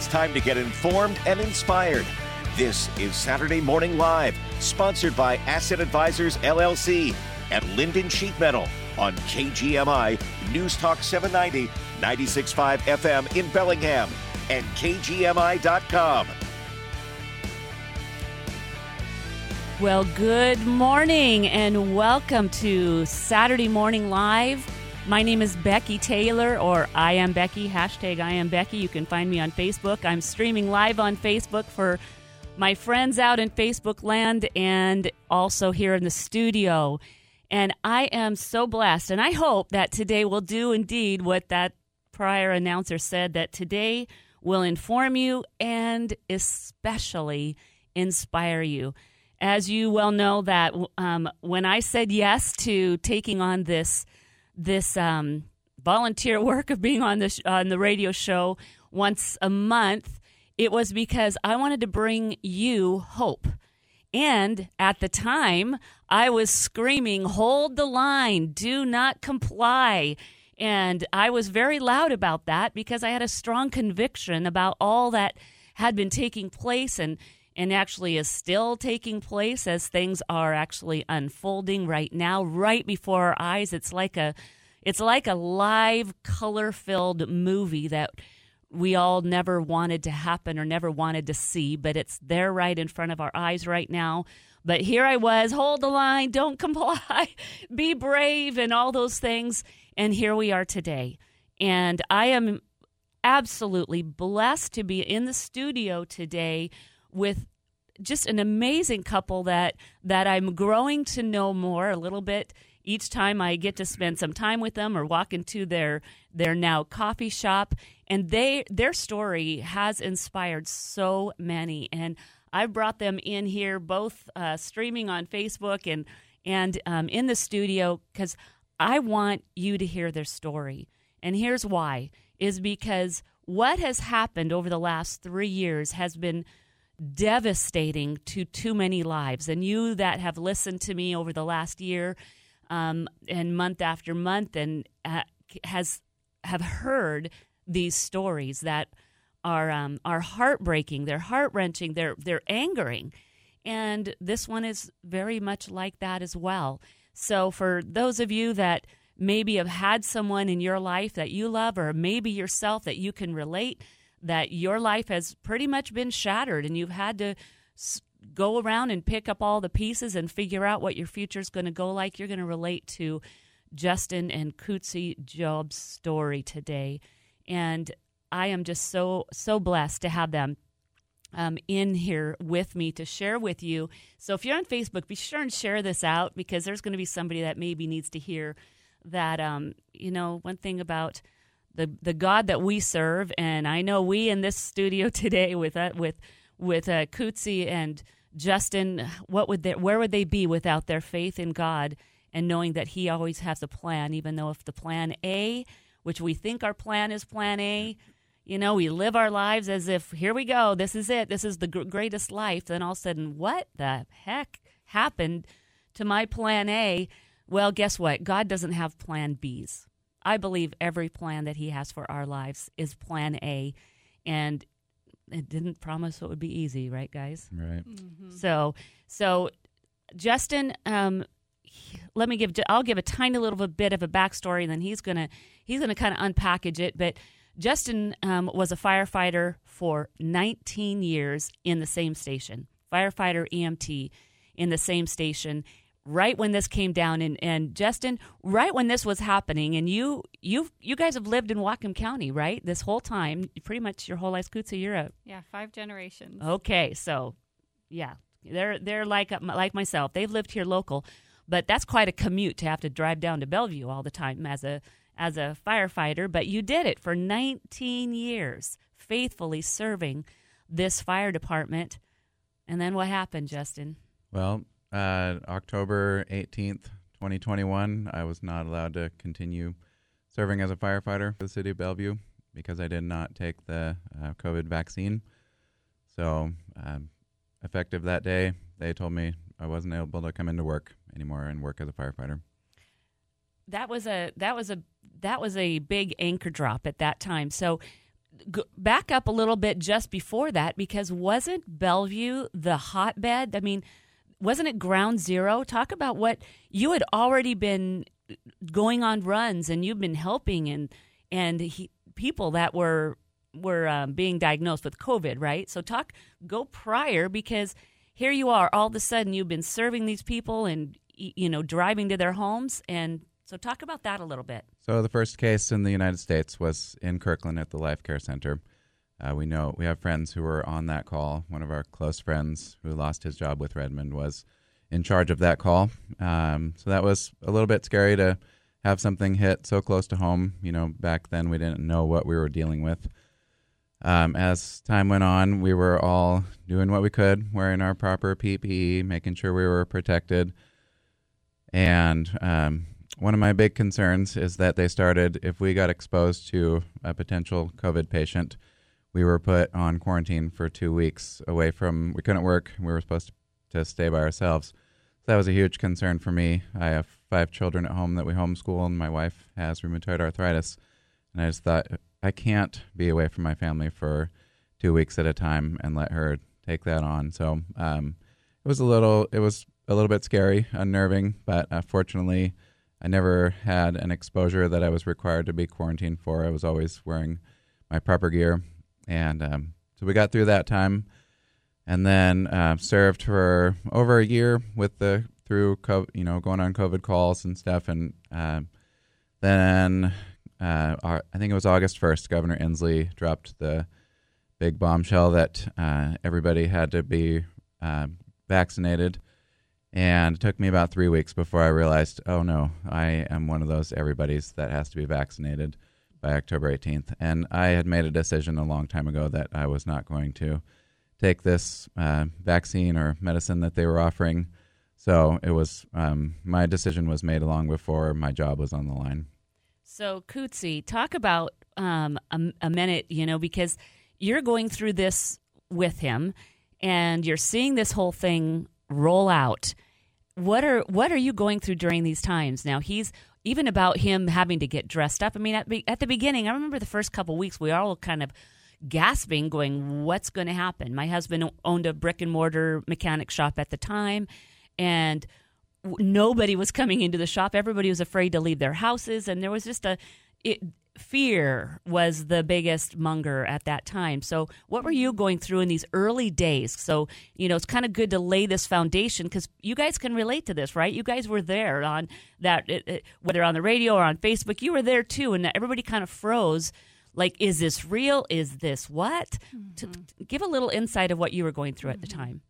It's time to get informed and inspired. This is Saturday Morning Live, sponsored by Asset Advisors LLC at Lynden Sheet Metal on KGMI News Talk 790, 96.5 FM in Bellingham and KGMI.com. Well, good morning and welcome to Saturday Morning Live. My name is Becky Taylor, or I am Becky, hashtag I am Becky. You can find me on Facebook. I'm streaming live on Facebook for my friends out in Facebook land and also here in the studio. And I am so blessed. And I hope that today will do indeed what that prior announcer said that today will inform you and especially inspire you. As you well know, that um, when I said yes to taking on this this um, volunteer work of being on the on the radio show once a month, it was because I wanted to bring you hope. And at the time, I was screaming, "Hold the line! Do not comply!" And I was very loud about that because I had a strong conviction about all that had been taking place and and actually is still taking place as things are actually unfolding right now. Right before our eyes it's like a it's like a live color filled movie that we all never wanted to happen or never wanted to see but it's there right in front of our eyes right now. But here I was hold the line don't comply be brave and all those things and here we are today. And I am absolutely blessed to be in the studio today with just an amazing couple that that I'm growing to know more a little bit each time I get to spend some time with them or walk into their their now coffee shop. And they their story has inspired so many. And I've brought them in here both uh, streaming on Facebook and and um, in the studio because I want you to hear their story. And here's why. Is because what has happened over the last three years has been devastating to too many lives. And you that have listened to me over the last year um, and month after month and uh, has have heard these stories that are um, are heartbreaking. They're heart wrenching. They're they're angering, and this one is very much like that as well. So for those of you that maybe have had someone in your life that you love, or maybe yourself that you can relate that your life has pretty much been shattered and you've had to go around and pick up all the pieces and figure out what your future is going to go like, you're going to relate to Justin and Kutsi Job's story today. And I am just so, so blessed to have them um, in here with me to share with you. So if you're on Facebook, be sure and share this out because there's going to be somebody that maybe needs to hear that, um, you know, one thing about – the the God that we serve, and I know we in this studio today with uh, with with uh, Kutsi and Justin, what would they, where would they be without their faith in God and knowing that He always has a plan, even though if the plan A, which we think our plan is plan A, you know, we live our lives as if here we go, this is it, this is the gr- greatest life. Then all of a sudden, what the heck happened to my plan A? Well, guess what? God doesn't have plan Bs. I believe every plan that He has for our lives is plan A. And it didn't promise it would be easy, right, guys? Right. Mm-hmm. So, so Justin, um, let me give. I'll give a tiny little bit of a backstory, and then he's gonna he's gonna kind of unpackage it. But Justin um, was a firefighter for 19 years in the same station, firefighter EMT in the same station, right when this came down and, and Justin, right when this was happening, and you you you guys have lived in Whatcom County, right? This whole time, pretty much your whole life, Kutsa, you're a yeah, five generations. Okay, so yeah, they're they're like uh, like myself. They've lived here local, but that's quite a commute to have to drive down to Bellevue all the time as a as a firefighter. But you did it for 19 years, faithfully serving this fire department. And then what happened, Justin? Well, uh, October 18th, 2021, I was not allowed to continue serving as a firefighter for the city of Bellevue because I did not take the uh, COVID vaccine. So, um, effective that day, they told me I wasn't able to come into work anymore and work as a firefighter. That was a that was a that was a big anchor drop at that time. So back up a little bit just before that because wasn't Bellevue the hotbed? I mean, wasn't it ground zero? Talk about what you had already been going on runs and you've been helping and and he, people that were were um, being diagnosed with COVID, right? So talk go prior because here you are all of a sudden you've been serving these people and you know driving to their homes and so talk about that a little bit. So the first case in the United States was in Kirkland at the Life Care Center. Uh, we know we have friends who were on that call. One of our close friends who lost his job with Redmond was in charge of that call. Um, so that was a little bit scary to have something hit so close to home. You know, back then we didn't know what we were dealing with. Um, as time went on, we were all doing what we could, wearing our proper PPE, making sure we were protected. And um, one of my big concerns is that they started, if we got exposed to a potential COVID patient, we were put on quarantine for two weeks away from, we couldn't work. We were supposed to stay by ourselves. So that was a huge concern for me. I have five children at home that we homeschool, and my wife has rheumatoid arthritis. And I just thought, I can't be away from my family for two weeks at a time and let her take that on. So um, it was a little, it was a little bit scary, unnerving, but uh, fortunately, I never had an exposure that I was required to be quarantined for. I was always wearing my proper gear, and um, so we got through that time, and then uh, served for over a year with the through COVID, you know going on COVID calls and stuff, and uh, then uh, our, I think it was August first, Governor Inslee dropped the big bombshell that uh, everybody had to be uh, vaccinated. And it took me about three weeks before I realized, oh no, I am one of those everybody's that has to be vaccinated by October 18th. And I had made a decision a long time ago that I was not going to take this uh, vaccine or medicine that they were offering. So it was um, my decision was made long before my job was on the line. So Cootsie, talk about um, a, a minute, you know, because you're going through this with him, and you're seeing this whole thing roll out. What are what are you going through during these times? Now he's even about him having to get dressed up. I mean, at, at the beginning, I remember the first couple weeks, we all kind of gasping, going, "What's going to happen?" My husband owned a brick and mortar mechanic shop at the time, and nobody was coming into the shop. Everybody was afraid to leave their houses, and there was just a it, fear was the biggest monger at that time. So, what were you going through in these early days? So, you know, it's kind of good to lay this foundation because you guys can relate to this, right? You guys were there on that, it, it, whether on the radio or on Facebook, you were there too, and everybody kind of froze. Like, is this real? Is this what? Mm-hmm. To, to give a little insight of what you were going through mm-hmm. at the mm-hmm. time.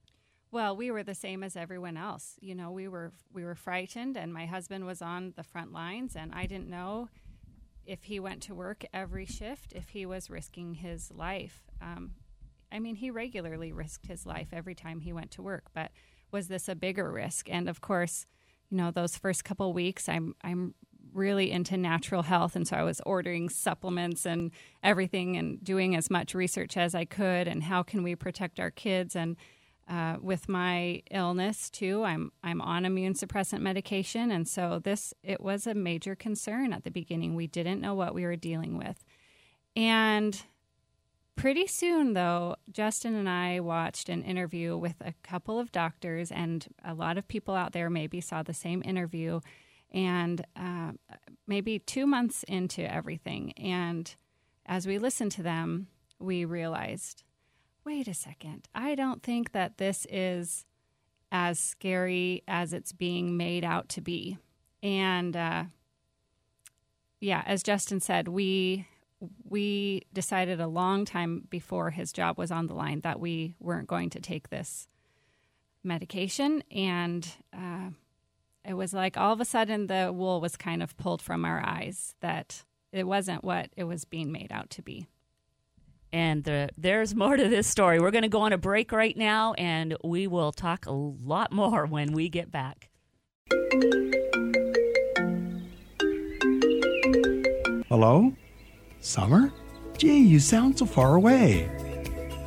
Well, we were the same as everyone else. You know, we were we were frightened, and my husband was on the front lines, and I didn't know if he went to work every shift, if he was risking his life. Um, I mean, he regularly risked his life every time he went to work, but was this a bigger risk? And of course, you know, those first couple weeks, I'm I'm really into natural health, and so I was ordering supplements and everything, and doing as much research as I could, and how can we protect our kids and uh, with my illness too. I'm I'm on immune suppressant medication, and so this it was a major concern at the beginning. We didn't know what we were dealing with, and pretty soon though, Justin and I watched an interview with a couple of doctors, and a lot of people out there maybe saw the same interview, and uh, maybe two months into everything, and as we listened to them, we realized wait a second, I don't think that this is as scary as it's being made out to be. And uh, yeah, as Justin said, we we decided a long time before his job was on the line that we weren't going to take this medication, and uh, it was like all of a sudden the wool was kind of pulled from our eyes that it wasn't what it was being made out to be. And the, there's more to this story. We're going to go on a break right now, and we will talk a lot more when we get back. Hello? Summer? Gee, you sound so far away.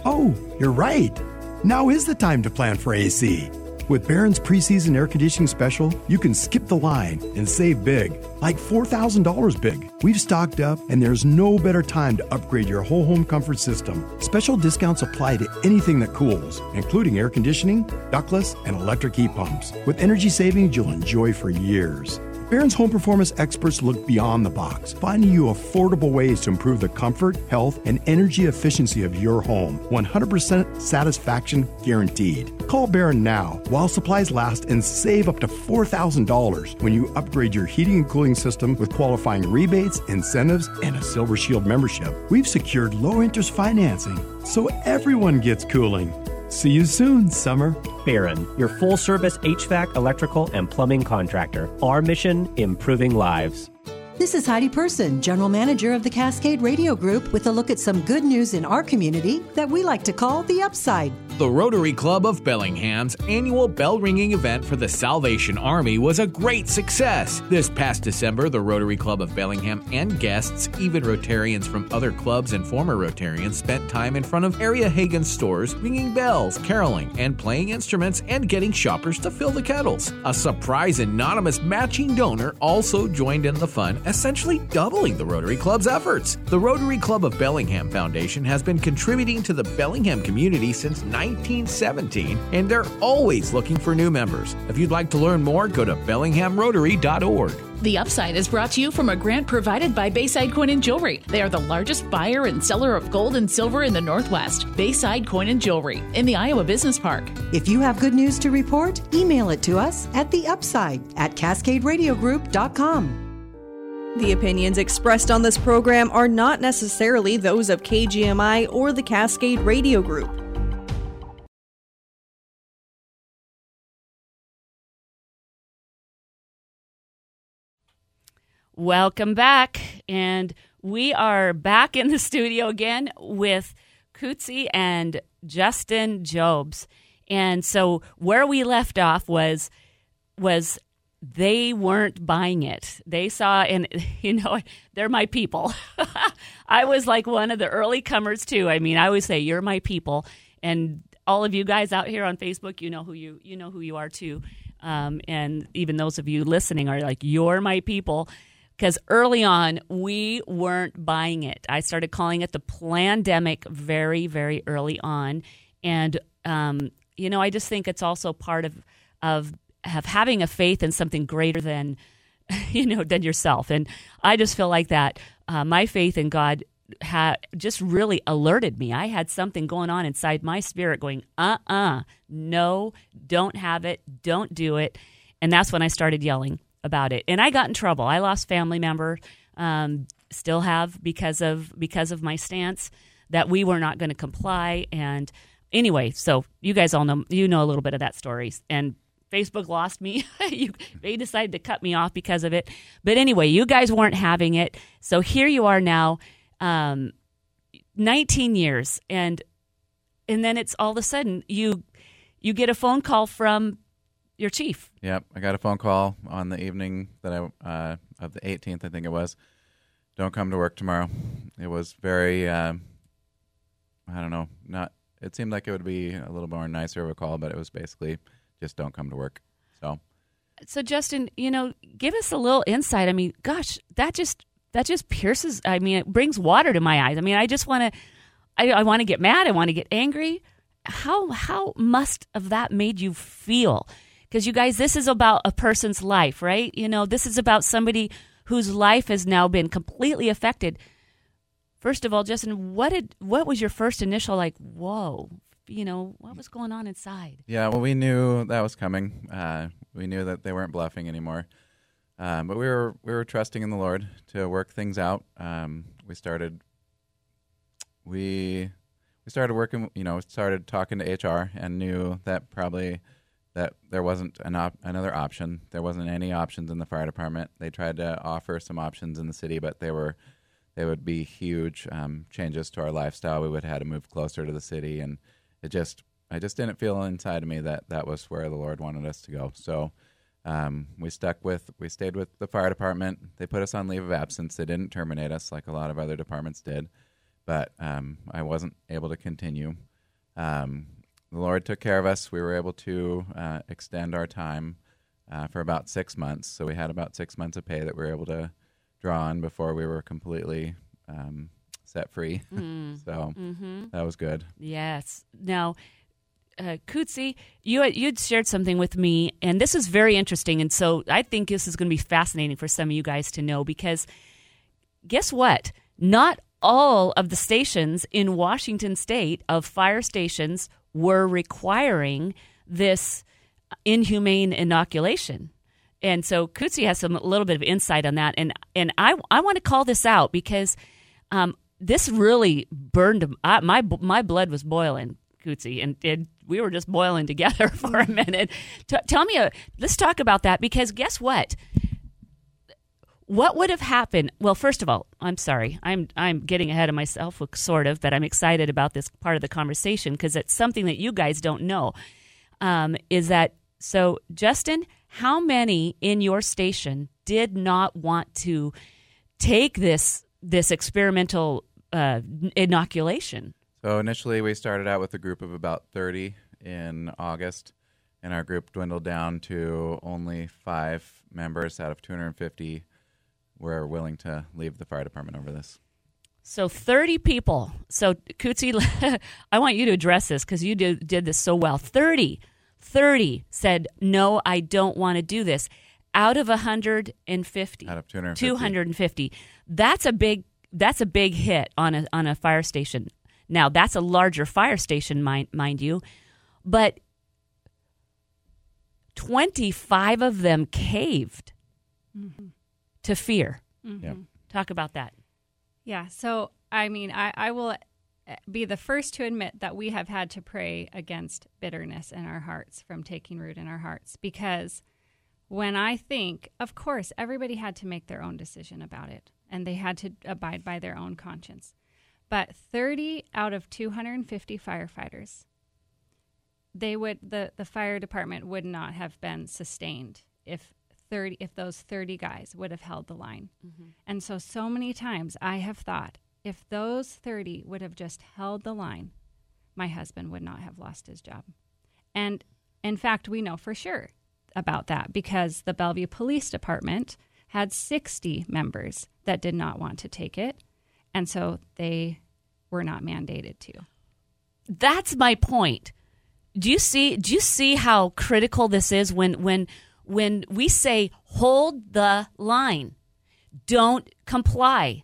Oh, you're right. Now is the time to plan for AC. With Barron's preseason air conditioning special, you can skip the line and save big, like $4,000 big. We've stocked up, and there's no better time to upgrade your whole home comfort system. Special discounts apply to anything that cools, including air conditioning, ductless, and electric heat pumps, with energy savings you'll enjoy for years. Barron's home performance experts look beyond the box, finding you affordable ways to improve the comfort, health, and energy efficiency of your home. 100% satisfaction guaranteed. Call Barron now while supplies last and save up to $4,000 when you upgrade your heating and cooling system with qualifying rebates, incentives, and a Silver Shield membership. We've secured low interest financing so everyone gets cooling. See you soon, summer. Barron, your full service HVAC, electrical, and plumbing contractor. Our mission improving lives. This is Heidi Person, General Manager of the Cascade Radio Group, with a look at some good news in our community that we like to call the upside. The Rotary Club of Bellingham's annual bell ringing event for the Salvation Army was a great success. This past December, the Rotary Club of Bellingham and guests, even Rotarians from other clubs and former Rotarians, spent time in front of area Haggen stores ringing bells, caroling, and playing instruments and getting shoppers to fill the kettles. A surprise anonymous matching donor also joined in the fun, essentially doubling the Rotary Club's efforts. The Rotary Club of Bellingham Foundation has been contributing to the Bellingham community since 1917, and they're always looking for new members. If you'd like to learn more, go to bellinghamrotary.org. The Upside is brought to you from a grant provided by Bayside Coin and Jewelry. They are the largest buyer and seller of gold and silver in the Northwest. Bayside Coin and Jewelry in the Iowa Business Park. If you have good news to report, email it to us at the upside at cascaderadiogroup.com. The opinions expressed on this program are not necessarily those of KGMI or the Cascade Radio Group. Welcome back. And we are back in the studio again with Cootsie and Justin Jobs. And so where we left off was was they weren't buying it. They saw and you know, they're my people. I was like one of the early comers too. I mean, I always say you're my people and all of you guys out here on Facebook, you know who you you know who you are too. Um, and even those of you listening are like, you're my people because early on we weren't buying it. I started calling it the pandemic very, very early on, and um, you know, I just think it's also part of of of having a faith in something greater than you know than yourself. And I just feel like that. Uh, my faith in God had just really alerted me. I had something going on inside my spirit, going, "Uh, uh no, don't have it, don't do it." And that's when I started yelling about it, and I got in trouble. I lost family member, um, still have because of because of my stance that we were not going to comply. And anyway, so you guys all know you know a little bit of that story, and Facebook lost me. you, they decided to cut me off because of it. But anyway, you guys weren't having it, so here you are now, um, 19 years, and and then it's all of a sudden you you get a phone call from your chief. Yep, I got a phone call on the evening that I uh, of the 18th, I think it was. Don't come to work tomorrow. It was very, uh, I don't know, not. It seemed like it would be a little more nicer of a call, but it was basically just don't come to work. So, so Justin, you know, give us a little insight. I mean, gosh, that just that just pierces. I mean, it brings water to my eyes. I mean, I just want to, I, I want to get mad. I want to get angry. How how must of that made you feel? Because you guys, this is about a person's life, right? You know, this is about somebody whose life has now been completely affected. First of all, Justin, what did what was your first initial like? Whoa, you know, what was going on inside? Yeah, well, we knew that was coming. Uh, we knew that they weren't bluffing anymore. Um, but we were we were trusting in the Lord to work things out. Um, we started we we started working. You know, started talking to HR and knew that probably that there wasn't an op- another option. There wasn't any options in the fire department. They tried to offer some options in the city, but they were they would be huge um, changes to our lifestyle. We would have had to move closer to the city, and it just I just didn't feel inside of me that that was where the Lord wanted us to go. So um, we stuck with we stayed with the fire department. They put us on leave of absence. They didn't terminate us like a lot of other departments did, but um, I wasn't able to continue. Um, the Lord took care of us. We were able to uh, extend our time uh, for about six months. So we had about six months of pay that we were able to draw on before we were completely um, set free. Mm. so Mm-hmm. that was good. Yes. Now, uh, Kutsi, you you'd shared something with me, and this is very interesting. And so I think this is going to be fascinating for some of you guys to know because guess what? Not all of the stations in Washington state of fire stations were requiring this inhumane inoculation. And so Kutsi has some a little bit of insight on that, and and I I want to call this out because um, this really burned I, my my blood was boiling, Kutsi, and, and we were just boiling together for a minute. T- tell me, a, let's talk about that because guess what? What would have happened? Well, first of all, I'm sorry. I'm I'm getting ahead of myself, sort of, but I'm excited about this part of the conversation because it's something that you guys don't know. Um, is that so, Justin? How many in your station did not want to take this this experimental uh, inoculation? So initially, we started out with a group of about 30 in August, and our group dwindled down to only five members out of 250 were willing to leave the fire department over this. So 30 people. So Kutsi, I want you to address this because you did, did this so well. 30, 30 said, no, I don't want to do this. Out of 150. Out of 250. 250. That's a big that's a big hit on a on a fire station. Now, that's a larger fire station mind, mind you, but 25 of them caved Mm-hmm. to fear. Yep. Talk about that. Yeah. So, I mean, I, I will uh, be the first to admit that we have had to pray against bitterness in our hearts from taking root in our hearts because when I think, of course, everybody had to make their own decision about it and they had to abide by their own conscience. But 30 out of 250 firefighters, they would the, the fire department would not have been sustained if 30 if those 30 guys would have held the line. Mm-hmm. And so so many times I have thought if those 30 would have just held the line, my husband would not have lost his job. And in fact, we know for sure about that because the Bellevue Police Department had 60 members that did not want to take it. And so they were not mandated to. That's my point. Do you see do you see how critical this is when when when we say hold the line, don't comply.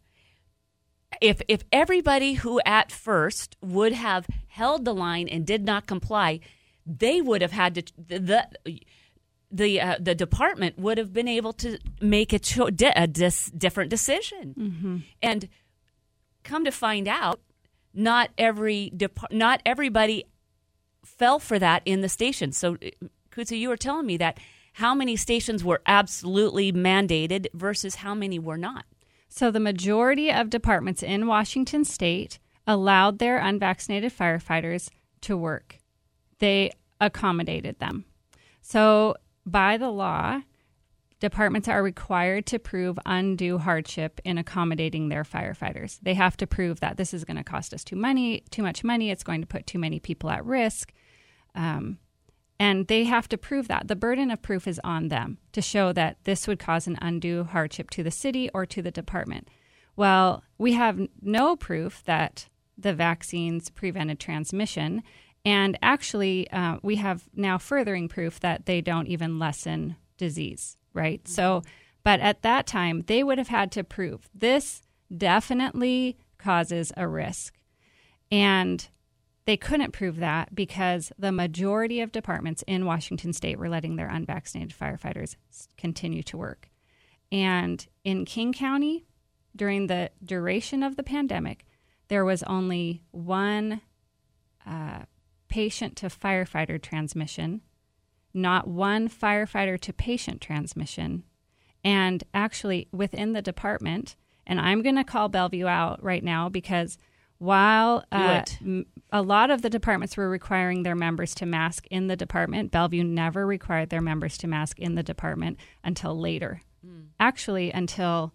If if everybody who at first would have held the line and did not comply, they would have had to the the uh, the department would have been able to make a, cho- di- a dis- different decision. And come to find out, not every dep- not everybody fell for that in the station. So, Kutsu, you were telling me that how many stations were absolutely mandated versus how many were not. So the majority of departments in Washington state allowed their unvaccinated firefighters to work. They accommodated them. So by the law, departments are required to prove undue hardship in accommodating their firefighters. They have to prove that this is going to cost us too money, too much money. It's going to put too many people at risk. Um, and they have to prove that. The burden of proof is on them to show that this would cause an undue hardship to the city or to the department. Well, we have no proof that the vaccines prevented transmission. And actually, uh, we have now furthering proof that they don't even lessen disease, right? So, but at that time, they would have had to prove this definitely causes a risk. And they couldn't prove that because the majority of departments in Washington state were letting their unvaccinated firefighters continue to work. And in King County, during the duration of the pandemic, there was only one uh, patient to firefighter transmission, not one firefighter to patient transmission. And actually, within the department, and I'm going to call Bellevue out right now because while uh, it. m- a lot of the departments were requiring their members to mask in the department, Bellevue never required their members to mask in the department until later. Actually, until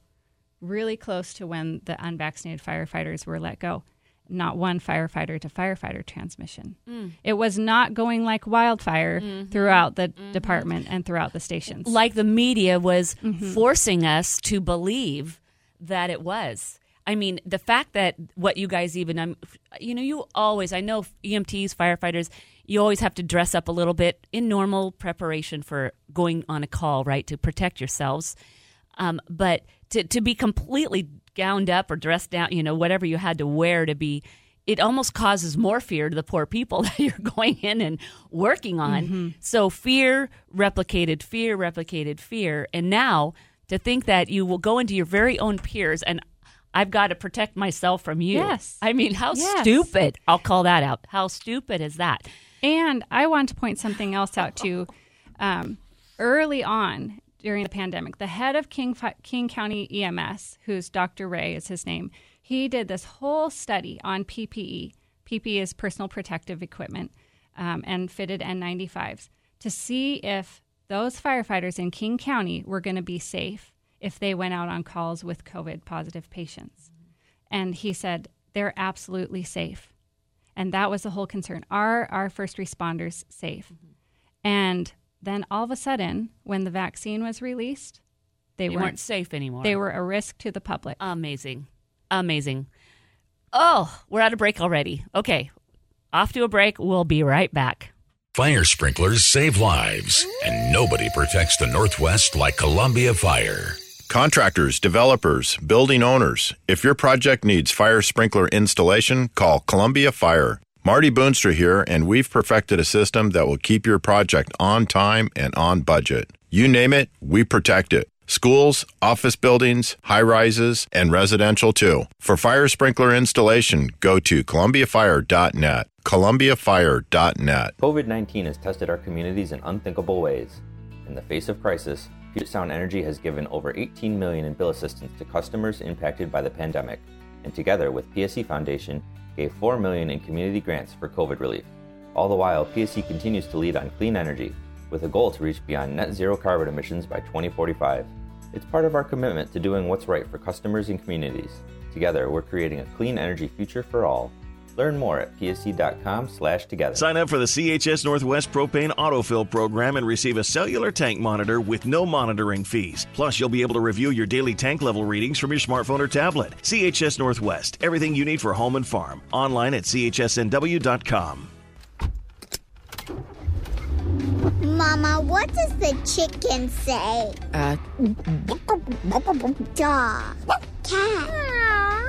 really close to when the unvaccinated firefighters were let go. Not one firefighter to firefighter transmission. Mm. It was not going like wildfire Mhm. throughout the Mhm. department and throughout the stations. like the media was Mm-hmm. forcing us to believe that it was. I mean, the fact that what you guys even, um, you know, you always, I know EMTs, firefighters, you always have to dress up a little bit in normal preparation for going on a call, right, to protect yourselves. Um, but to, to be completely gowned up or dressed down, you know, whatever you had to wear to be, it almost causes more fear to the poor people that you're going in and working on. Mhm. So fear replicated fear, replicated fear. And now to think that you will go into your very own peers and I've got to protect myself from you. Yes. I mean, how Yes. stupid. I'll call that out. How stupid is that? And I want to point something else out too. Um, early on during the pandemic, the head of King King County EMS, who's Dr. Rea is his name, he did this whole study on PPE. PPE is personal protective equipment um, and fitted N95s to see if those firefighters in King County were going to be safe if they went out on calls with COVID positive patients. And he said they're absolutely safe. And that was the whole concern. Are our first responders safe? And then all of a sudden, when the vaccine was released, they, They weren't, weren't safe anymore. They were a risk to the public. Amazing. Amazing. Oh, we're out of break already. Okay. Off to a break. We'll be right back. Fire sprinklers save lives, and nobody protects the Northwest like Columbia Fire. Contractors, developers, building owners. If your project needs fire sprinkler installation, call Columbia Fire. Marty Boonstra here, and we've perfected a system that will keep your project on time and on budget. You name it, we protect it. Schools, office buildings, high rises, and residential too. For fire sprinkler installation, go to columbiafire.net. columbiafire.net. COVID 19 has tested our communities in unthinkable ways. In the face of crisis, Puget Sound Energy has given over 18 million in bill assistance to customers impacted by the pandemic, and together with PSE Foundation, gave 4 million in community grants for COVID relief. All the while, PSE continues to lead on clean energy, with a goal to reach beyond net zero carbon emissions by 2045. It's part of our commitment to doing what's right for customers and communities. Together, we're creating a clean energy future for all. Learn more at pse.com slash together. Sign up for the CHS Northwest Propane Autofill program and receive a cellular tank monitor with no monitoring fees. Plus, you'll be able to review your daily tank level readings from your smartphone or tablet. CHS Northwest, everything you need for home and farm. Online at chsnw.com. Mama, what does the chicken say? Uh, Dog. Cat.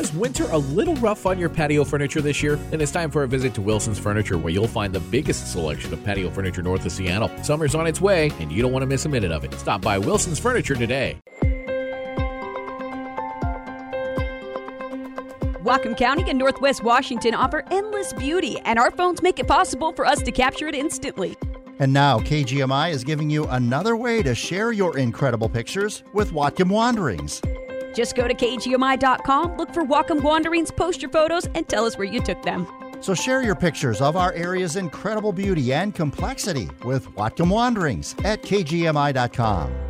Was winter a little rough on your patio furniture this year? Then it's time for a visit to Wilson's Furniture, where you'll find the biggest selection of patio furniture north of Seattle. Summer's on its way, and you don't want to miss a minute of it. Stop by Wilson's Furniture today. Whatcom County and Northwest Washington offer endless beauty, and our phones make it possible for us to capture it instantly. And now KGMI is giving you another way to share your incredible pictures with Whatcom Wanderings. Just go to kgmi.com, look for Whatcom Wanderings, post your photos, and tell us where you took them. So share your pictures of our area's incredible beauty and complexity with Whatcom Wanderings at kgmi.com.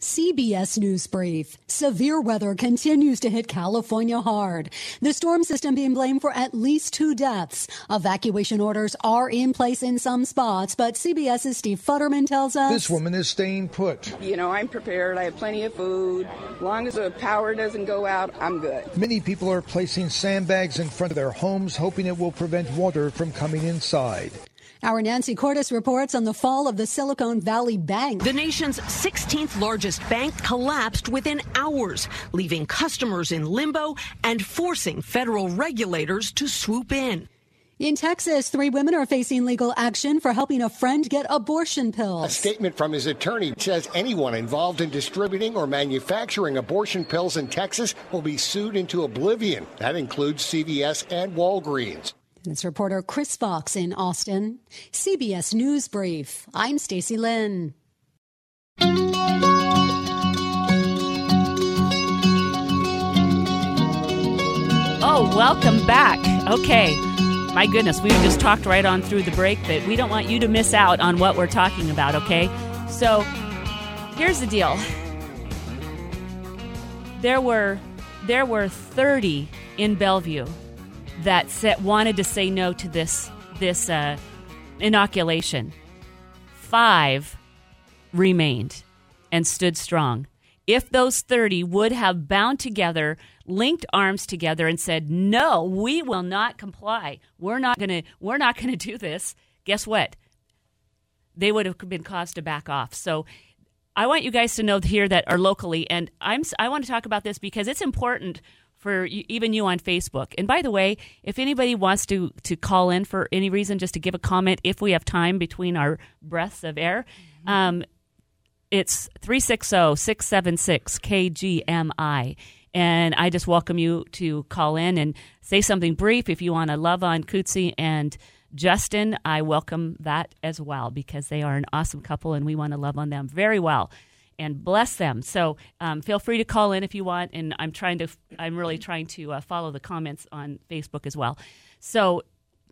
CBS News Brief. Severe weather continues to hit California hard. The storm system being blamed for at least two deaths. Evacuation orders are in place in some spots, but CBS's Steve Futterman tells us This woman is staying put. You know, I'm prepared. I have plenty of food. As long as the power doesn't go out, I'm good. Many people are placing sandbags in front of their homes, hoping it will prevent water from coming inside. Our Nancy Cordes reports on the fall of the Silicon Valley Bank. The nation's 16th largest bank collapsed within hours, leaving customers in limbo and forcing federal regulators to swoop in. In Texas, three women are facing legal action for helping a friend get abortion pills. A statement from his attorney says anyone involved in distributing or manufacturing abortion pills in Texas will be sued into oblivion. That includes CVS and Walgreens. It's reporter Chris Fox in Austin. CBS News Brief. I'm Stacy Lynn. Oh, welcome back. Okay. My goodness, we just talked right on through the break but we don't want you to miss out on what we're talking about, okay? So, here's the deal. There were there were 30 in Bellevue that said, wanted to say no to this this uh, inoculation. Five remained and stood strong. If those 30 would have bound together, linked arms together and said, "No, we will not comply. We're not going to we're not going to do this." Guess what? They would have been caused to back off. So I want you guys to know here that are locally and I'm I want to talk about this because it's important for you, even you on Facebook. And by the way, if anybody wants to to call in for any reason, just to give a comment, if we have time between our breaths of air, mm-hmm. um, it's 360-676-KGMI. And I just welcome you to call in and say something brief. If you want to love on Cootsie and Justin, I welcome that as well because they are an awesome couple and we want to love on them very well and bless them. So um, feel free to call in if you want. And I'm trying to, I'm really trying to uh, follow the comments on Facebook as well. So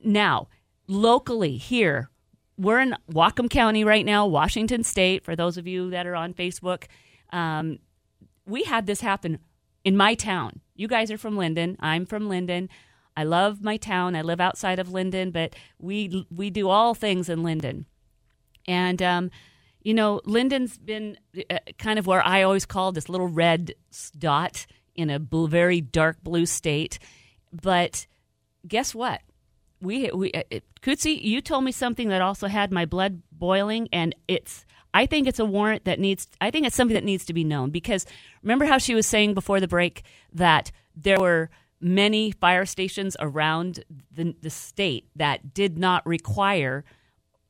now, locally here, we're in Whatcom County right now, Washington State. For those of you that are on Facebook, um, we had this happen in my town. You guys are from Lynden. I'm from Lynden. I love my town. I live outside of Lynden, but we we do all things in Lynden. And um, you know, Lynden's been uh, kind of where I always call this little red dot in a blue, very dark blue state. But guess what? We, we uh, Cootsie, you told me something that also had my blood boiling, and it's. I think it's a warrant that needs. I think it's something that needs to be known because remember how she was saying before the break that there were many fire stations around the, the state that did not require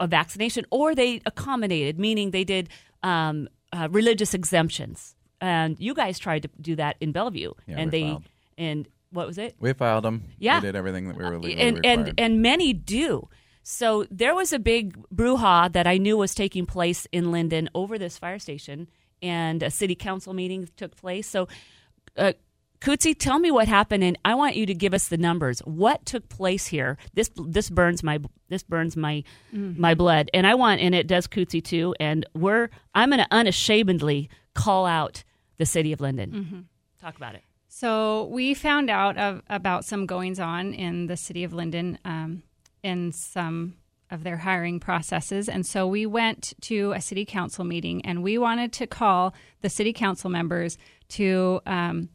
a vaccination, or they accommodated, meaning they did um, uh, religious exemptions. And you guys tried to do that in Bellevue, yeah, and they filed. and what was it? We filed them. Yeah, we did everything that we were legally and required. and and many do. So there was a big brouhaha that I knew was taking place in Lynden over this fire station, and a city council meeting took place. So. Uh, Cootsie, tell me what happened, and I want you to give us the numbers. What took place here? This this burns my this burns my Mhm. my blood, and I want, and it does Cootsie too. And we're I'm going to unashamedly call out the city of Lynden. Mhm. Talk about it. So we found out of, about some goings on in the city of Lynden um, in some of their hiring processes. And so we went to a city council meeting and we wanted to call the city council members to um,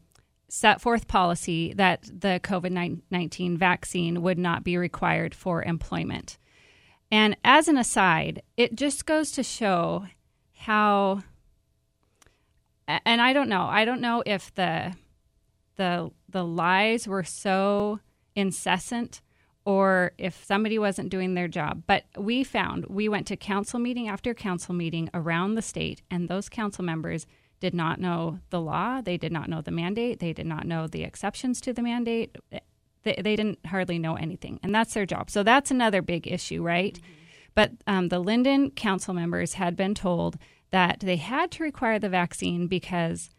set forth policy that the COVID 19 vaccine would not be required for employment. And as an aside, it just goes to show how and I don't know. I don't know if the the the lies were so incessant or if somebody wasn't doing their job. But we found we went to council meeting after council meeting around the state and those council members did not know the law, they did not know the mandate, they did not know the exceptions to the mandate. They, they didn't hardly know anything. And that's their job. So that's another big issue, right? But um, the Lynden council members had been told that they had to require the vaccine because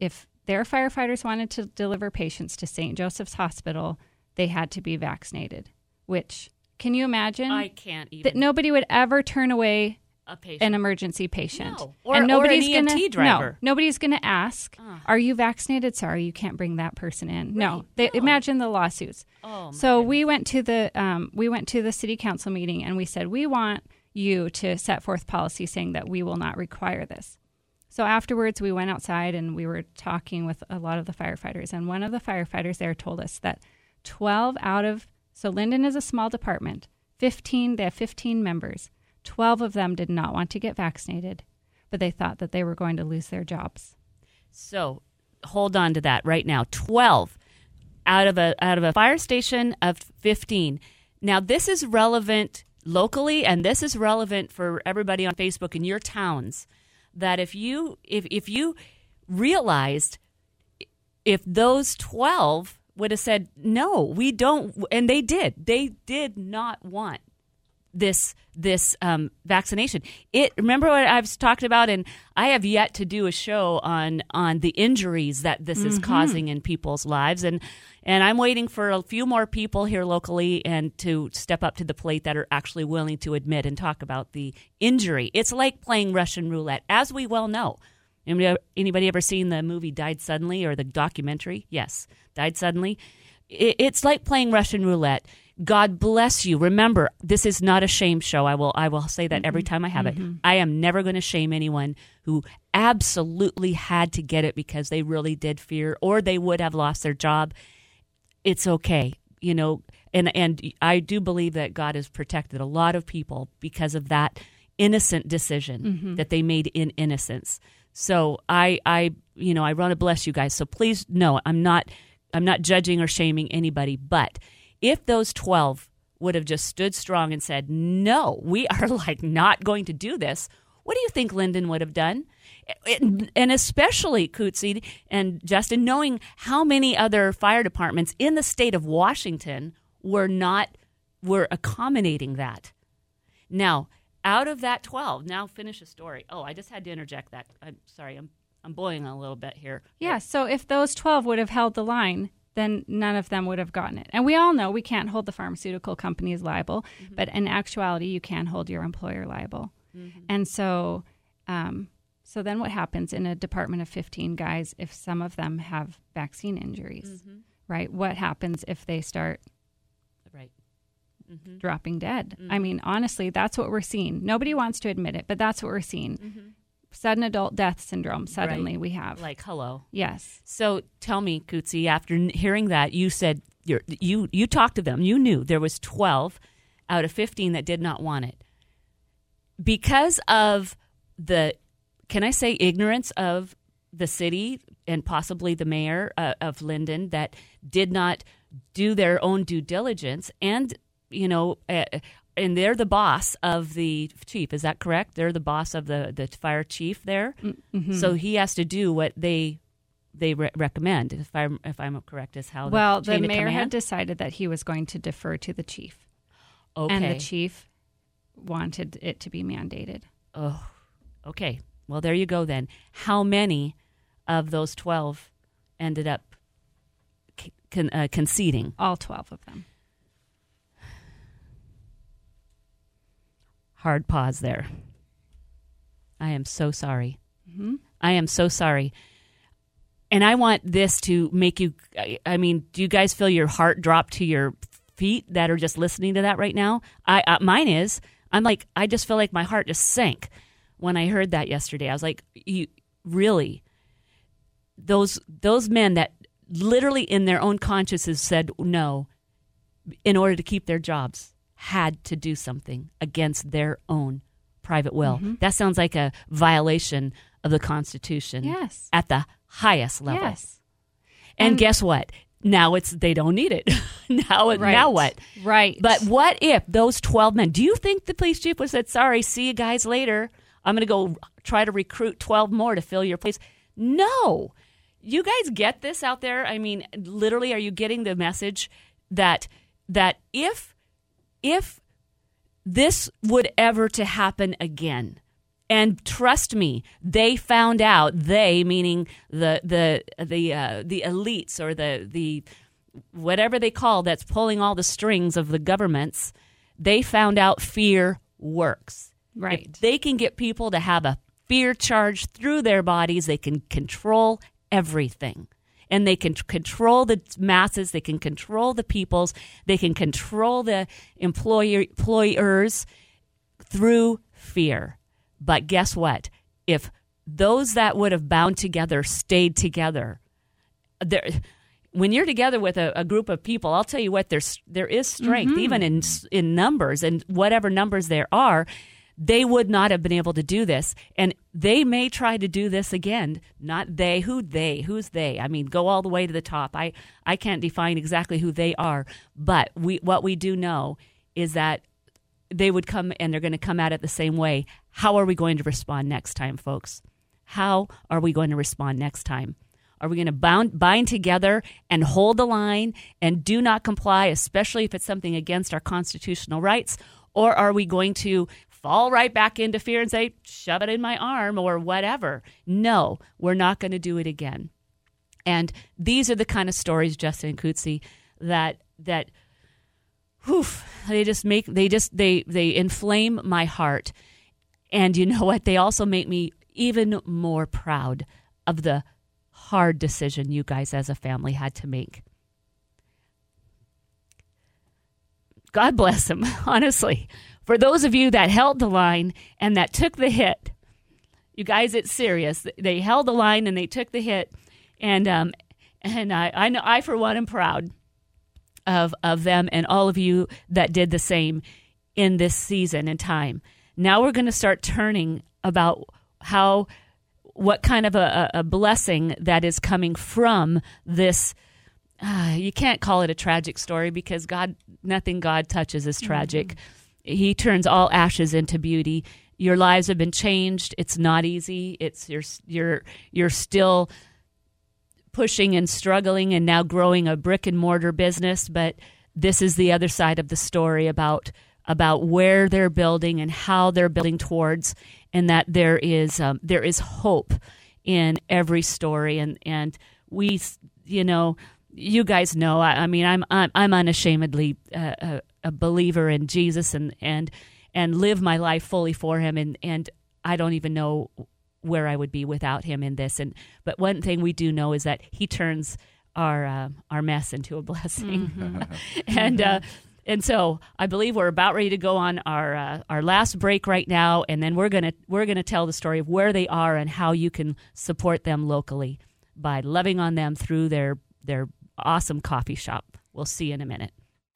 if their firefighters wanted to deliver patients to St. Joseph's Hospital, they had to be vaccinated. Which, can you imagine? I can't That nobody would ever turn away A patient. an emergency patient. No. Or- and or nobody's an gonna, driver. No, nobody's going to ask, Ah. "Are you vaccinated?" Sorry, you can't bring that person in. No, Right. they, imagine the lawsuits. Oh, so we went to the um, we went to the city council meeting and we said we want you to set forth policy saying that we will not require this. So afterwards, we went outside and we were talking with a lot of the firefighters, and one of the firefighters there told us that 12 out of so Lynden is a small department. 15, they have 15 members. 12 of them did not want to get vaccinated, but they thought that they were going to lose their jobs. So hold on to that right now. 12 out of a out of a fire station of 15. Now this is relevant locally and this is relevant for everybody on Facebook in your towns that if you if if you realized if those 12 would have said no, we don't and they did. They did not want this this um, vaccination. It remember what I've talked about, and I have yet to do a show on on the injuries that this is Mhm. causing in people's lives, and and I'm waiting for a few more people here locally and to step up to the plate that are actually willing to admit and talk about the injury. It's like playing Russian roulette, as we well know. Anybody, anybody ever seen the movie Died Suddenly or the documentary? Yes, Died Suddenly. It, it's like playing Russian roulette. God bless you. Remember, this is not a shame show. I will I will say that every time I have it. Mhm. I am never going to shame anyone who absolutely had to get it because they really did fear or they would have lost their job. It's okay. You know, and and I do believe that God has protected a lot of people because of that innocent decision Mhm. that they made in innocence. So I I you know, I want to bless you guys. So please no, I'm not I'm not judging or shaming anybody, but if those 12 would have just stood strong and said, "No, we are like not going to do this." What do you think Lynden would have done? And- especially Cootsie and Justin, knowing how many other fire departments in the state of Washington were not were accommodating that. Now, out of that 12, now finish the story. Oh, I just had to interject that. I'm sorry, I'm I'm boiling a little bit here. Yeah, so if those 12 would have held the line, then none of them would have gotten it. And we all know we can't hold the pharmaceutical companies liable, but in actuality, you can hold your employer liable. And so, um, so then what happens in a department of 15 guys if some of them have vaccine injuries, Mhm. right? What happens if they start Right. Mhm. dropping dead? I Mhm. mean, honestly, that's what we're seeing. Nobody wants to admit it, but that's what we're seeing. Sudden adult death syndrome, suddenly Right. we have. Like, hello. Yes. So tell me, Cootsie, after hearing that, you said you're, you you talked to them. You knew there was 12 out of 15 that did not want it. Because of the, can I say, ignorance of the city and possibly the mayor uh, of Lynden that did not do their own due diligence and, you know, uh, and they're the boss of the chief. Is that correct? They're the boss of the, the fire chief there. mhm. So he has to do what they they re- recommend. If I'm if I'm correct, is how Well, the, the mayor had decided that he was going to defer to the chief. Okay. And the chief wanted it to be mandated. Oh, okay. Well, there you go then. How many of those 12 ended up con- uh, conceding? All 12 of them. Hard pause there. I am so sorry. Mhm. I am so sorry. And I want this to make you. I- I mean, do you guys feel your heart drop to your feet that are just listening to that right now? I uh, mine is. I'm like, I just feel like my heart just sank when I heard that yesterday. I was like, you really those those men that literally in their own consciences said no in order to keep their jobs had to do something against their own private will. Mhm. That sounds like a violation of the Constitution. Yes. At the highest level. Yes. And, And- guess what? Now it's they don't need it. now it- now Right. what? Right. But what if those 12 men, do you think the police chief would have said, sorry, see you guys later. I'm going to go try to recruit 12 more to fill your place? No. You guys get this out there? I mean, literally, are you getting the message that that if if this would ever to happen again, and trust me, they found out. They meaning the the the uh, the elites or the the whatever they call that's pulling all the strings of the governments. They found out fear works. Right. If they can get people to have a fear charge through their bodies, they can control everything. And they can control the masses, they can control the peoples, they can control the employer, employers through fear. But guess what? If those that would have bound together stayed together, there when you're together with a, a, group of people, I'll tell you what, there's there is strength, mm-hmm. even in in numbers and whatever numbers there are. They would not have been able to do this, and they may try to do this again. Not they, who they, who's they? I mean, go all the way to the top. I I can't define exactly who they are, but we what we do know is that they would come and they're going to come at it the same way. How are we going to respond next time, folks? How are we going to respond next time? Are we going to bound, bind together and hold the line and do not comply, especially if it's something against our constitutional rights? Or are we going to fall right back into fear and say, shove it in my arm or whatever? No, we're not going to do it again. And these are the kind of stories, Justin and Cootsie, that that whew, they just make they just they they inflame my heart. And you know what? They also make me even more proud of the hard decision you guys as a family had to make. God bless them, honestly. For those of you that held the line and that took the hit, you guys, it's serious. They held the line and they took the hit, and um, and I, I know I for one am proud of of them and all of you that did the same in this season and time. Now we're going to start turning about how what kind of a, a blessing that is coming from this. Uh, you can't call it a tragic story because God, nothing God touches is tragic. Mm-hmm. He turns all ashes into beauty. Your lives have been changed. It's not easy. It's you're you're you're still pushing and struggling and now growing a brick and mortar business, but this is the other side of the story about about where they're building and how they're building towards, and that there is um, there is hope in every story, and and we, you know, you guys know. I, I mean, I'm I'm, unashamedly uh, a, a believer in Jesus, and and and live my life fully for Him, and and I don't even know where I would be without Him in this. And but one thing we do know is that He turns our uh, our mess into a blessing, mm-hmm. and. Uh, and so I believe we're about ready to go on our uh, our last break right now, and then we're gonna we're gonna tell the story of where they are and how you can support them locally by loving on them through their their awesome coffee shop. We'll see you in a minute.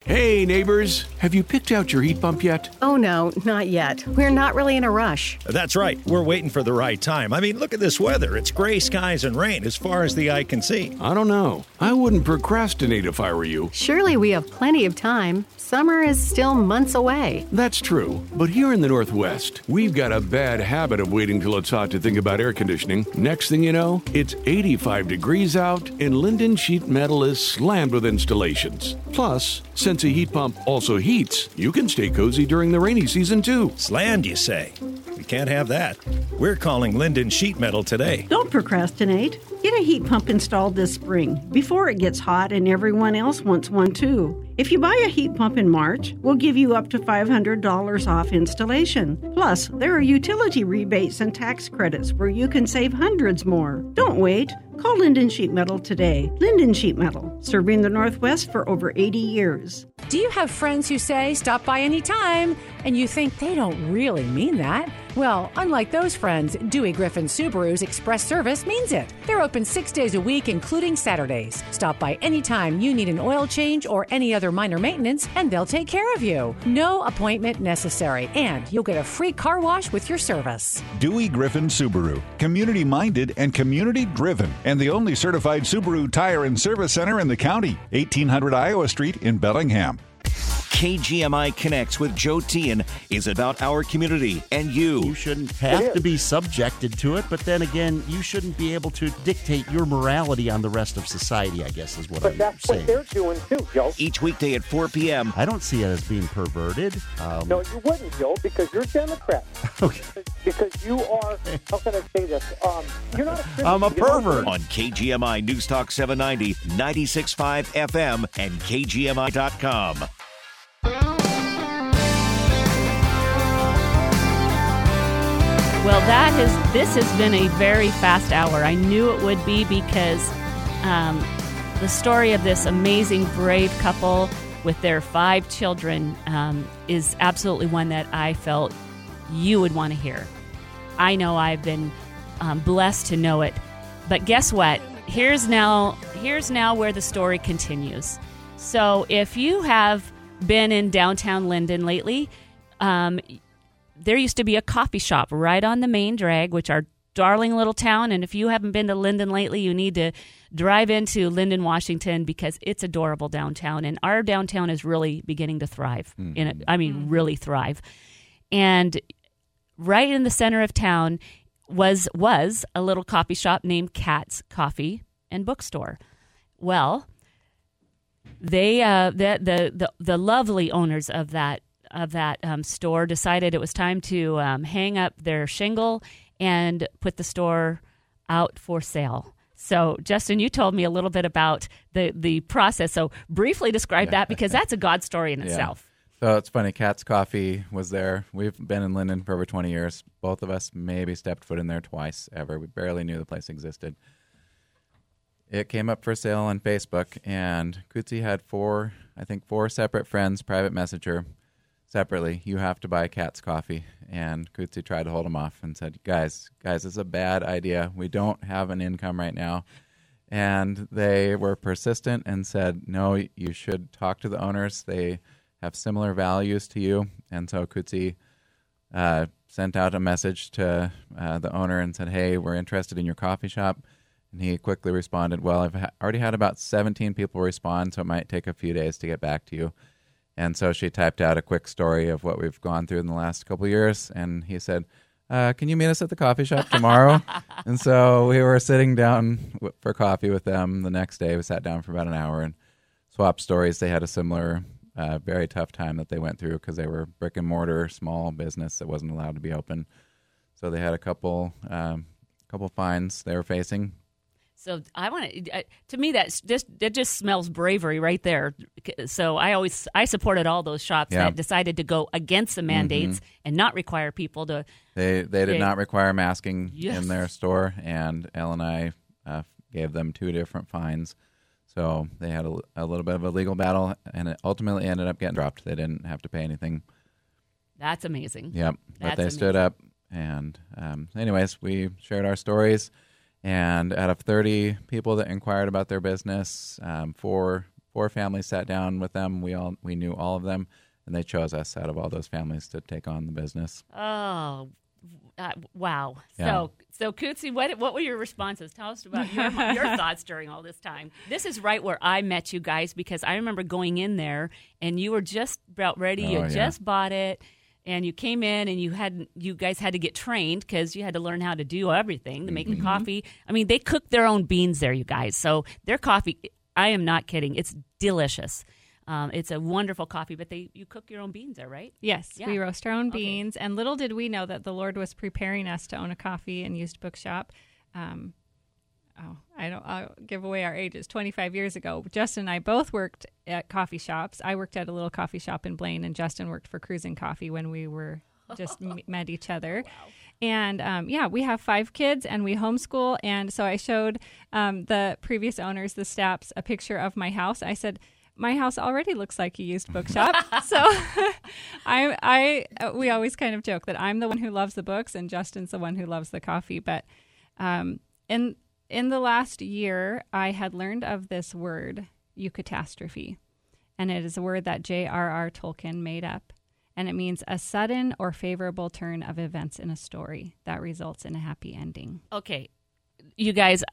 Hey, neighbors, have you picked out your heat pump yet? Oh, no, not yet. We're not really in a rush. That's right. We're waiting for the right time. I mean, look at this weather. It's gray skies and rain as far as the eye can see. I don't know. I wouldn't procrastinate if I were you. Surely we have plenty of time. Summer is still months away. That's true. But here in the Northwest, we've got a bad habit of waiting till it's hot to think about air conditioning. Next thing you know, it's 85 degrees out, and Lynden Sheet Metal is slammed with installations. Plus, since a heat pump also heats, you can stay cozy during the rainy season too. Slammed, you say? We can't have that. We're calling Lynden Sheet Metal today. Don't procrastinate. Get a heat pump installed this spring before it gets hot and everyone else wants one too. If you buy a heat pump in March, we'll give you up to $500 off installation. Plus, there are utility rebates and tax credits where you can save hundreds more. Don't wait. Call Lynden Sheet Metal today. Lynden Sheet Metal, serving the Northwest for over 80 years. Do you have friends who say stop by anytime and you think they don't really mean that? Well, unlike those friends, Dewey Griffin Subaru's express service means it. They're open six days a week, including Saturdays. Stop by anytime you need an oil change or any other minor maintenance, and they'll take care of you. No appointment necessary, and you'll get a free car wash with your service. Dewey Griffin Subaru, community minded and community driven, and the only certified Subaru tire and service center in the county. 1800 Iowa Street in Bellingham. KGMI Connects with Joe Tian is about our community and you. You shouldn't have to be subjected to it, but then again, you shouldn't be able to dictate your morality on the rest of society, I guess is what but I'm that's saying. what they're doing too, Joe. Each weekday at 4 p.m. I don't see it as being perverted. Um, No, you wouldn't, Joe, because you're Democrat. okay. Because you are, how can I say this? Um, you're not a Christian. I'm a pervert. On KGMI News Talk 790, 96.5 FM, and KGMI.com. Well, that has this has been a very fast hour. I knew it would be because um, the story of this amazing, brave couple with their five children um, is absolutely one that I felt you would want to hear. I know I've been um, blessed to know it, but guess what? here's now here's now where the story continues. So if you have been in downtown Lynden lately, um, there used to be a coffee shop right on the main drag, which our darling little town. And if you haven't been to Lynden lately, you need to drive into Lynden, Washington, because it's adorable downtown, and our downtown is really beginning to thrive. In it, I mean, really thrive. And right in the center of town was was a little coffee shop named Cat's Coffee and Bookstore. Well, they uh, the, the the the lovely owners of that of that um, store decided it was time to um, hang up their shingle and put the store out for sale. So, Justin, you told me a little bit about the the process. So, briefly describe that because that's a God story in Yeah. itself. So it's funny. Cat's Coffee was there. We've been in Lynden for over 20 years. Both of us maybe stepped foot in there twice ever. We barely knew the place existed. It came up for sale on Facebook, and Kutzi had four, I think, four separate friends private message her separately. You have to buy Cat's Coffee, and Kutzi tried to hold him off and said, "Guys, guys, it's a bad idea. We don't have an income right now." And they were persistent and said, "No, you should talk to the owners. They have similar values to you." And so Kutzi uh, sent out a message to uh, the owner and said, "Hey, we're interested in your coffee shop." And he quickly responded, "Well, I've ha- already had about 17 people respond, so it might take a few days to get back to you." And so she typed out a quick story of what we've gone through in the last couple of years, and he said, uh, "Can you meet us at the coffee shop tomorrow?" and so we were sitting down w- for coffee with them the next day. We sat down for about an hour and swapped stories. They had a similar, uh, very tough time that they went through because they were brick and mortar, small business that wasn't allowed to be open. So they had a couple, um, couple fines they were facing. So I want to. To me, that's just that just smells bravery right there. So I always I supported all those shops Yeah. that decided to go against the mandates and not require people to. They they did Okay. not require masking Yes. in their store, and L&I uh, gave them two different fines. So they had a, a little bit of a legal battle, and it ultimately ended up getting dropped. They didn't have to pay anything. That's amazing. Yep, that's but they stood up, and um, anyways, we shared our stories. And out of thirty people that inquired about their business, um, four four families sat down with them. We all we knew all of them, and they chose us out of all those families to take on the business. Oh, uh, wow. Yeah. So so Kutsi, what what were your responses? Tell us about your your thoughts during all this time. This is right where I met you guys because I remember going in there and you were just about ready. you Oh, had yeah. just bought it. And you came in, and you had you guys had to get trained because you had to learn how to do everything to make Mm-hmm. the coffee. I mean, they cook their own beans there, you guys. So their coffee, I am not kidding, it's delicious. Um, it's a wonderful coffee, but they you cook your own beans there, right? Yes, Yeah. we roast our own beans, and little did we know that the Lord was preparing us to own a coffee and used bookshop. Um, oh, I don't. I'll give away our ages. Twenty-five years ago, Justin and I both worked at coffee shops. I worked at a little coffee shop in Blaine, and Justin worked for Cruising Coffee when we were just m- met each other. And um, yeah, we have five kids and we homeschool. And so I showed um, the previous owners, the Staps, a picture of my house. I said, my house already looks like a used bookshop. so I, I, uh, we always kind of joke that I'm the one who loves the books and Justin's the one who loves the coffee. But um, in in the last year, I had learned of this word, eucatastrophe, and it is a word that J.R.R. Tolkien made up, and it means a sudden or favorable turn of events in a story that results in a happy ending. Okay, you guys,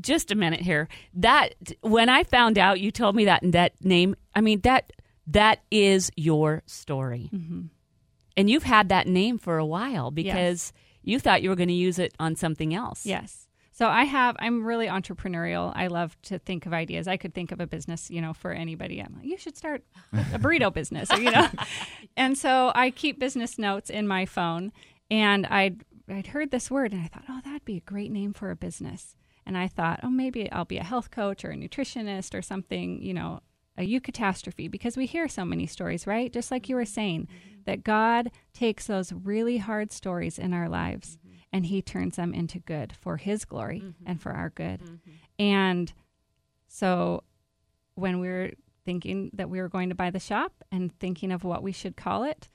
just a minute here. That when I found out you told me that that name, I mean that that is your story, Mm-hmm. and you've had that name for a while because you thought you were going to use it on something else. Yes. So I have I'm really entrepreneurial. I love to think of ideas. I could think of a business, you know, for anybody. I'm like, you should start a burrito business, you know. and so I keep business notes in my phone and I'd I'd heard this word and I thought, "Oh, that'd be a great name for a business." And I thought, "Oh, maybe I'll be a health coach or a nutritionist or something, you know, a eucatastrophe because we hear so many stories, right? Just like you were saying, that God takes those really hard stories in our lives and he turns them into good for his glory and for our good. And so when we were thinking that we were going to buy the shop and thinking of what we should call it,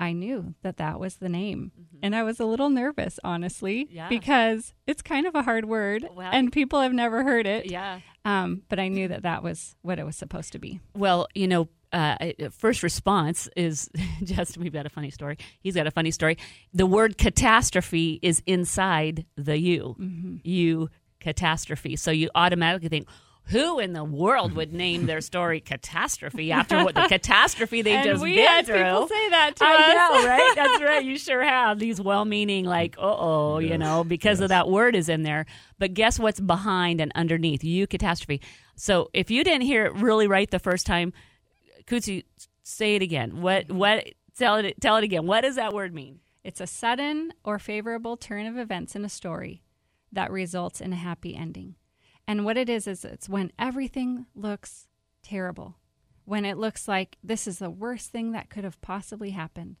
I knew that that was the name. And I was a little nervous, honestly, Mm-hmm. Yeah. because it's kind of a hard word Well- and people have never heard it. Yeah. Um, but I knew that that was what it was supposed to be. Well, you know, uh, first response is Justin. We've got a funny story. He's got a funny story. The word catastrophe is inside the U. Mhm. You catastrophe. So you automatically think, who in the world would name their story catastrophe after what the catastrophe they And just we been had through? people say that to I us. know, right? That's right. You sure have these well-meaning, like, uh oh, you know, because of that word is in there. But guess what's behind and underneath? You catastrophe. So if you didn't hear it really right the first time, Kutsi, say it again. What? What? Tell it. Tell it again. What does that word mean? It's a sudden or favorable turn of events in a story that results in a happy ending. And what it is, is it's when everything looks terrible, when it looks like this is the worst thing that could have possibly happened,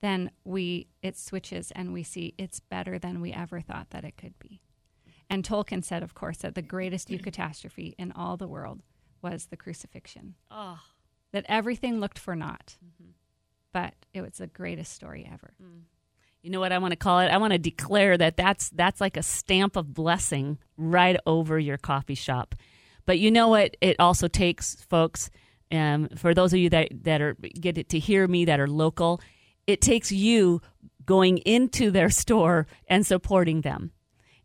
then we it switches and we see it's better than we ever thought that it could be. And Tolkien said, of course, that the greatest catastrophe in all the world was the crucifixion. Oh. That everything looked for naught, but it was the greatest story ever. You know what I want to call it? I want to declare that that's that's like a stamp of blessing right over your coffee shop. But you know what? It also takes, folks. Um, for those of you that that are get it to hear me that are local, it takes you going into their store and supporting them.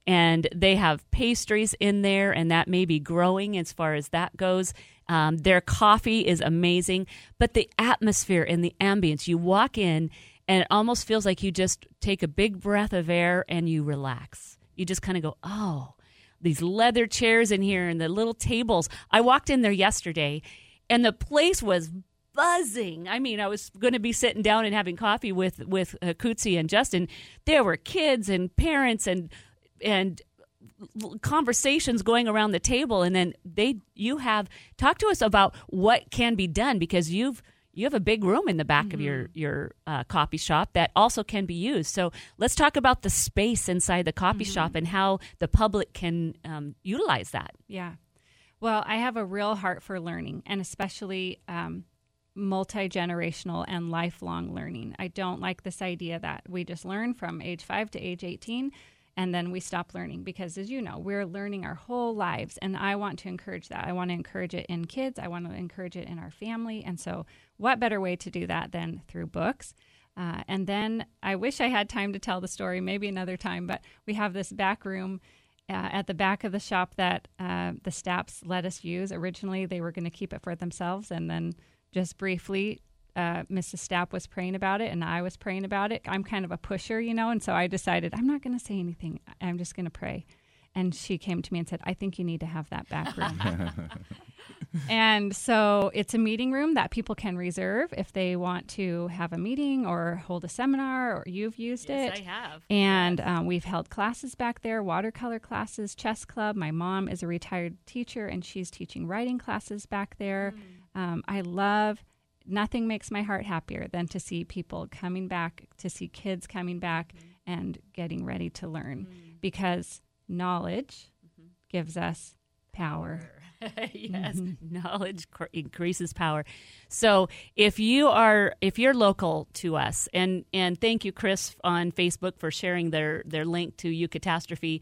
And they have pastries in there, and that may be growing as far as that goes. Um, their coffee is amazing, but the atmosphere and the ambience, you walk in and it almost feels like you just take a big breath of air and you relax. You just kind of go, oh, these leather chairs in here and the little tables. I walked in there yesterday and the place was buzzing. I mean, I was going to be sitting down and having coffee with with uh, Kutsi and Justin. There were kids and parents and and conversations going around the table and then they you have talk to us about what can be done because you've you have a big room in the back of your your uh, coffee shop that also can be used. So let's talk about the space inside the coffee shop and how the public can um, utilize that. Yeah. Well, I have a real heart for learning and especially um, multi generational and lifelong learning. I don't like this idea that we just learn from age five to age 18 and then we stop learning because, as you know, we're learning our whole lives. And I want to encourage that. I want to encourage it in kids, I want to encourage it in our family. And so, what better way to do that than through books? Uh, and then I wish I had time to tell the story, maybe another time, but we have this back room uh, at the back of the shop that uh, the Staps let us use. Originally, they were going to keep it for themselves, and then just briefly, uh, Mrs. Stapp was praying about it, and I was praying about it. I'm kind of a pusher, you know, and so I decided I'm not going to say anything. I'm just going to pray. And she came to me and said, "I think you need to have that back room." and so it's a meeting room that people can reserve if they want to have a meeting or hold a seminar or you've used Yes, it. I have. And um, we've held classes back there, watercolor classes, chess club. My mom is a retired teacher and she's teaching writing classes back there. Um, I love nothing makes my heart happier than to see people coming back, to see kids coming back mm-hmm. and getting ready to learn mm-hmm. because knowledge mm-hmm. gives us power. yes, Mm-hmm. knowledge cr- increases power. So if you are if you're local to us, and and thank you, Chris, on Facebook for sharing their their link to Eucatastrophe.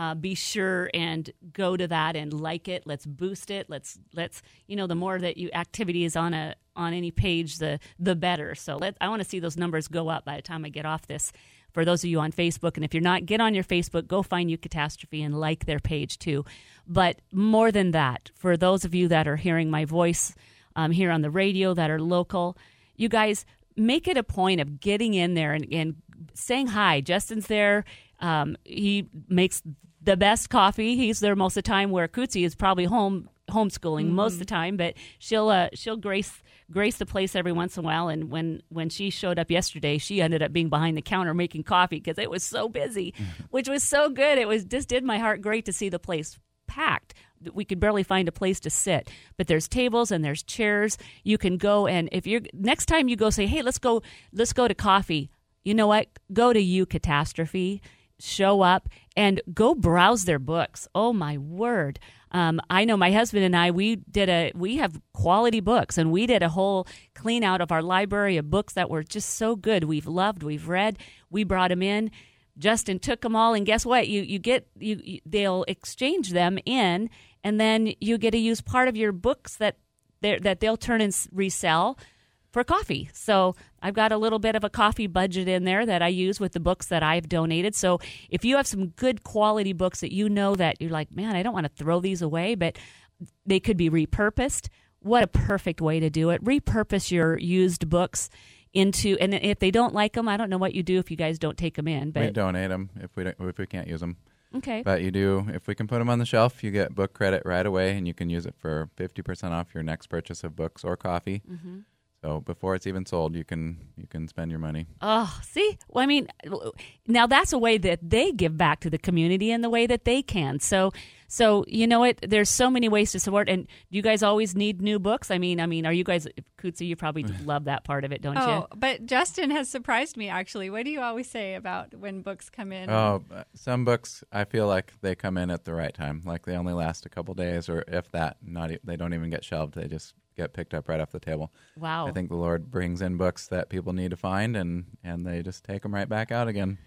Uh, be sure and go to that and like it. Let's boost it. Let's let's you know the more that you activity is on a on any page, the the better. So let I want to see those numbers go up by the time I get off this. For those of you on Facebook, and if you're not, get on your Facebook, go find Eucatastrophe and like their page too. But more than that, for those of you that are hearing my voice um, here on the radio that are local, you guys make it a point of getting in there and, and saying hi. Justin's there. Um, he makes the best coffee. He's there most of the time. Where Kutsi is probably home homeschooling most of the time, but she'll uh, she'll grace grace the place every once in a while. And when when she showed up yesterday, she ended up being behind the counter making coffee because it was so busy, which was so good. It was just did my heart great to see the place packed. We could barely find a place to sit, but there's tables and there's chairs. You can go and if you're next time you go say, hey, let's go, let's go to coffee. You know what? Go to Eucatastrophe. Show up and go browse their books. Oh my word. Um, I know my husband and I we did a we have quality books and we did a whole clean out of our library of books that were just so good. We've loved, we've read. We brought them in. Justin took them all, and guess what? You you get you, you they'll exchange them in, and then you get to use part of your books that that they'll turn and resell for coffee. So I've got a little bit of a coffee budget in there that I use with the books that I've donated. So if you have some good quality books that you know that you're like, man, I don't want to throw these away, but they could be repurposed. What a perfect way to do it. Repurpose your used books into and if they don't like them, I don't know what you do if you guys don't take them in. But we donate them if we don't, if we can't use them. Okay. But you do if we can put them on the shelf, you get book credit right away, and you can use it for fifty percent off your next purchase of books or coffee. Mm-hmm. So before it's even sold, you can you can spend your money. Oh, see, well, I mean, now that's a way that they give back to the community in the way that they can. So, so you know what? There's so many ways to support. And do you guys always need new books? I mean, I mean, are you guys, Kutsi? You probably love that part of it, don't oh, you? but Justin has surprised me actually. What do you always say about when books come in? Oh, some books I feel like they come in at the right time. Like they only last a couple days, or if that, not e- they don't even get shelved. They just get picked up right off the table. Wow. I think the Lord brings in books that people need to find, and and they just take them right back out again.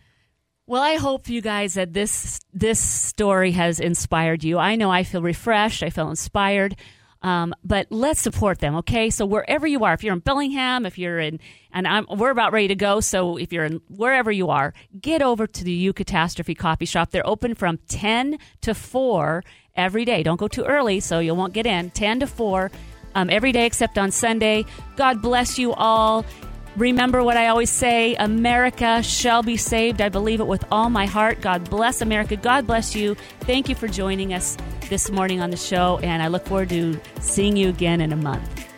Well, I hope you guys that this this story has inspired you. I know I feel refreshed. I feel inspired. Um, but let's support them, okay? So wherever you are, if you're in Bellingham, if you're in, and I'm, we're about ready to go. So if you're in wherever you are, get over to the Eucatastrophe Coffee Shop. They're open from 10 to 4 every day. Don't go too early, so you won't get in. 10 to 4 um, every day except on Sunday. God bless you all. Remember what I always say America shall be saved. I believe it with all my heart. God bless America. God bless you. Thank you for joining us this morning on the show, and I look forward to seeing you again in a month.